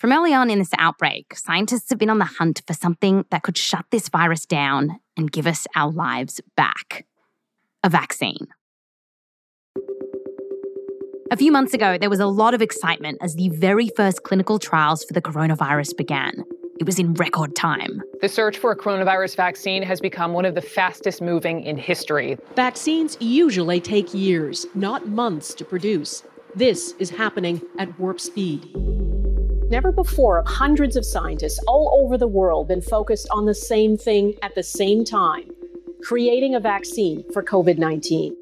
From early on in this outbreak, scientists have been on the hunt for something that could shut this virus down and give us our lives back a vaccine. A few months ago, there was a lot of excitement as the very first clinical trials for the coronavirus began. It was in record time. The search for a coronavirus vaccine has become one of the fastest moving in history. Vaccines usually take years, not months, to produce. This is happening at warp speed. Never before have hundreds of scientists all over the world been focused on the same thing at the same time creating a vaccine for COVID 19.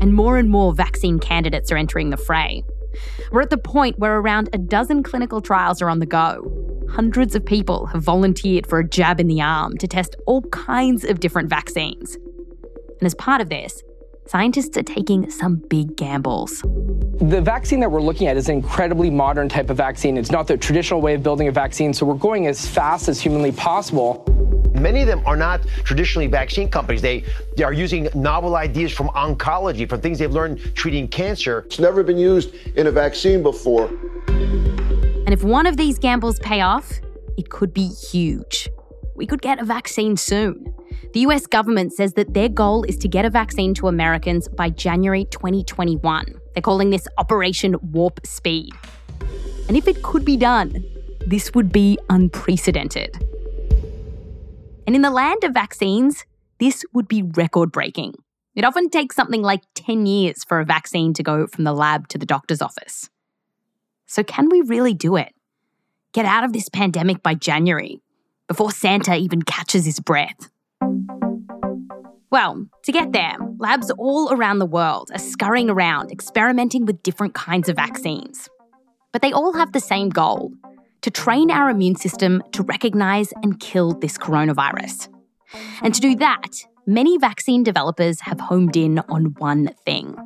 And more and more vaccine candidates are entering the fray. We're at the point where around a dozen clinical trials are on the go. Hundreds of people have volunteered for a jab in the arm to test all kinds of different vaccines. And as part of this, scientists are taking some big gambles. The vaccine that we're looking at is an incredibly modern type of vaccine. It's not the traditional way of building a vaccine, so we're going as fast as humanly possible. Many of them are not traditionally vaccine companies. They, they are using novel ideas from oncology, from things they've learned treating cancer. It's never been used in a vaccine before. And if one of these gambles pay off, it could be huge. We could get a vaccine soon. The US government says that their goal is to get a vaccine to Americans by January 2021. They're calling this Operation Warp Speed. And if it could be done, this would be unprecedented. And in the land of vaccines, this would be record breaking. It often takes something like 10 years for a vaccine to go from the lab to the doctor's office. So, can we really do it? Get out of this pandemic by January, before Santa even catches his breath. Well, to get there, labs all around the world are scurrying around experimenting with different kinds of vaccines. But they all have the same goal to train our immune system to recognize and kill this coronavirus. And to do that, many vaccine developers have homed in on one thing.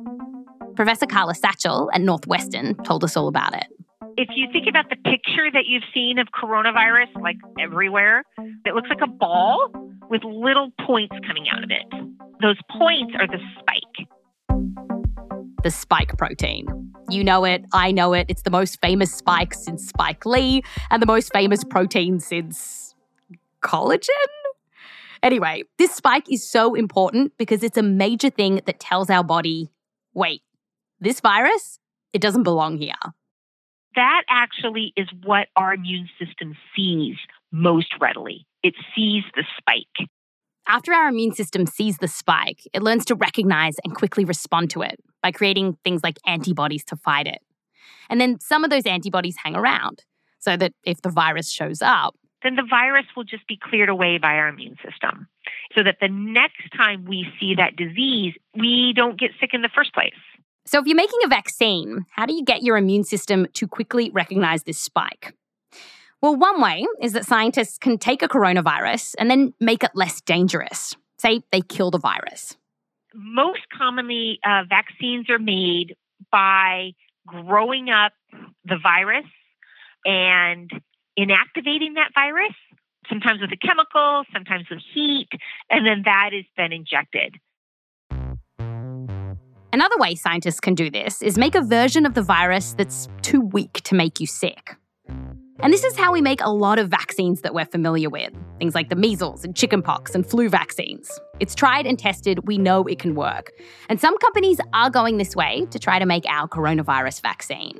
Professor Karla Satchell at Northwestern told us all about it. If you think about the picture that you've seen of coronavirus, like everywhere, it looks like a ball with little points coming out of it. Those points are the spike. The spike protein. You know it, I know it. It's the most famous spike since Spike Lee and the most famous protein since collagen? Anyway, this spike is so important because it's a major thing that tells our body wait, this virus, it doesn't belong here. That actually is what our immune system sees most readily. It sees the spike. After our immune system sees the spike, it learns to recognize and quickly respond to it by creating things like antibodies to fight it. And then some of those antibodies hang around so that if the virus shows up, then the virus will just be cleared away by our immune system. So that the next time we see that disease, we don't get sick in the first place. So, if you're making a vaccine, how do you get your immune system to quickly recognize this spike? Well, one way is that scientists can take a coronavirus and then make it less dangerous. Say they kill the virus. Most commonly, uh, vaccines are made by growing up the virus and inactivating that virus, sometimes with a chemical, sometimes with heat, and then that is then injected. Another way scientists can do this is make a version of the virus that's too weak to make you sick. And this is how we make a lot of vaccines that we're familiar with things like the measles and chickenpox and flu vaccines. It's tried and tested, we know it can work. And some companies are going this way to try to make our coronavirus vaccine.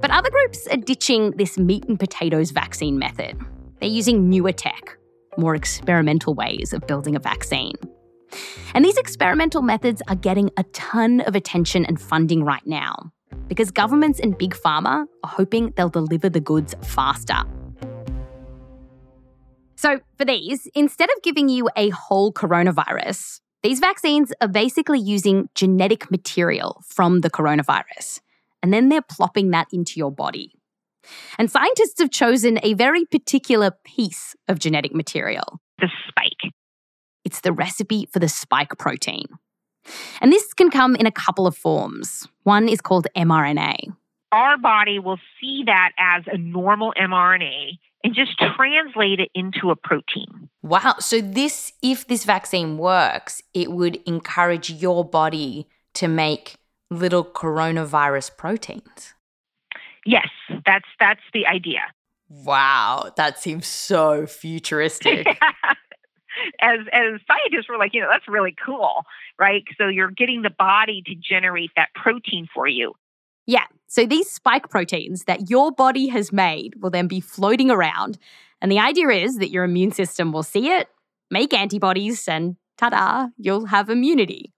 But other groups are ditching this meat and potatoes vaccine method. They're using newer tech, more experimental ways of building a vaccine. And these experimental methods are getting a ton of attention and funding right now because governments and big pharma are hoping they'll deliver the goods faster. So, for these, instead of giving you a whole coronavirus, these vaccines are basically using genetic material from the coronavirus, and then they're plopping that into your body. And scientists have chosen a very particular piece of genetic material the spike. It's the recipe for the spike protein. And this can come in a couple of forms. One is called mRNA. Our body will see that as a normal mRNA and just translate it into a protein. Wow. So this if this vaccine works, it would encourage your body to make little coronavirus proteins. Yes, that's that's the idea. Wow, that seems so futuristic. as as scientists, we're like, you know, that's really cool, right? So you're getting the body to generate that protein for you. Yeah. So these spike proteins that your body has made will then be floating around. And the idea is that your immune system will see it, make antibodies, and ta da, you'll have immunity.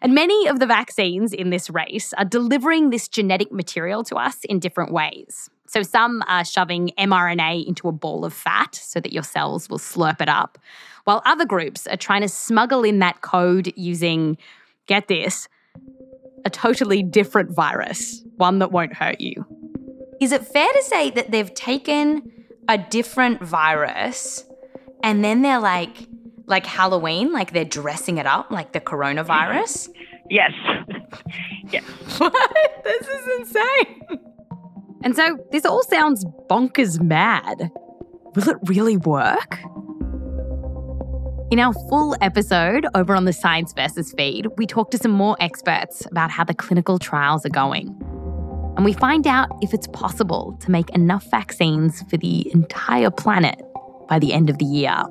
And many of the vaccines in this race are delivering this genetic material to us in different ways. So some are shoving mRNA into a ball of fat so that your cells will slurp it up, while other groups are trying to smuggle in that code using, get this, a totally different virus, one that won't hurt you. Is it fair to say that they've taken a different virus and then they're like, like Halloween, like they're dressing it up like the coronavirus? Yes. yes. What? This is insane. And so this all sounds bonkers mad. Will it really work? In our full episode over on the Science Versus feed, we talk to some more experts about how the clinical trials are going. And we find out if it's possible to make enough vaccines for the entire planet by the end of the year.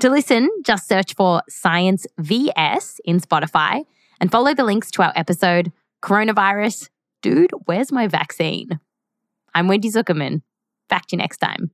To listen, just search for Science VS in Spotify and follow the links to our episode Coronavirus Dude, Where's My Vaccine? I'm Wendy Zuckerman. Back to you next time.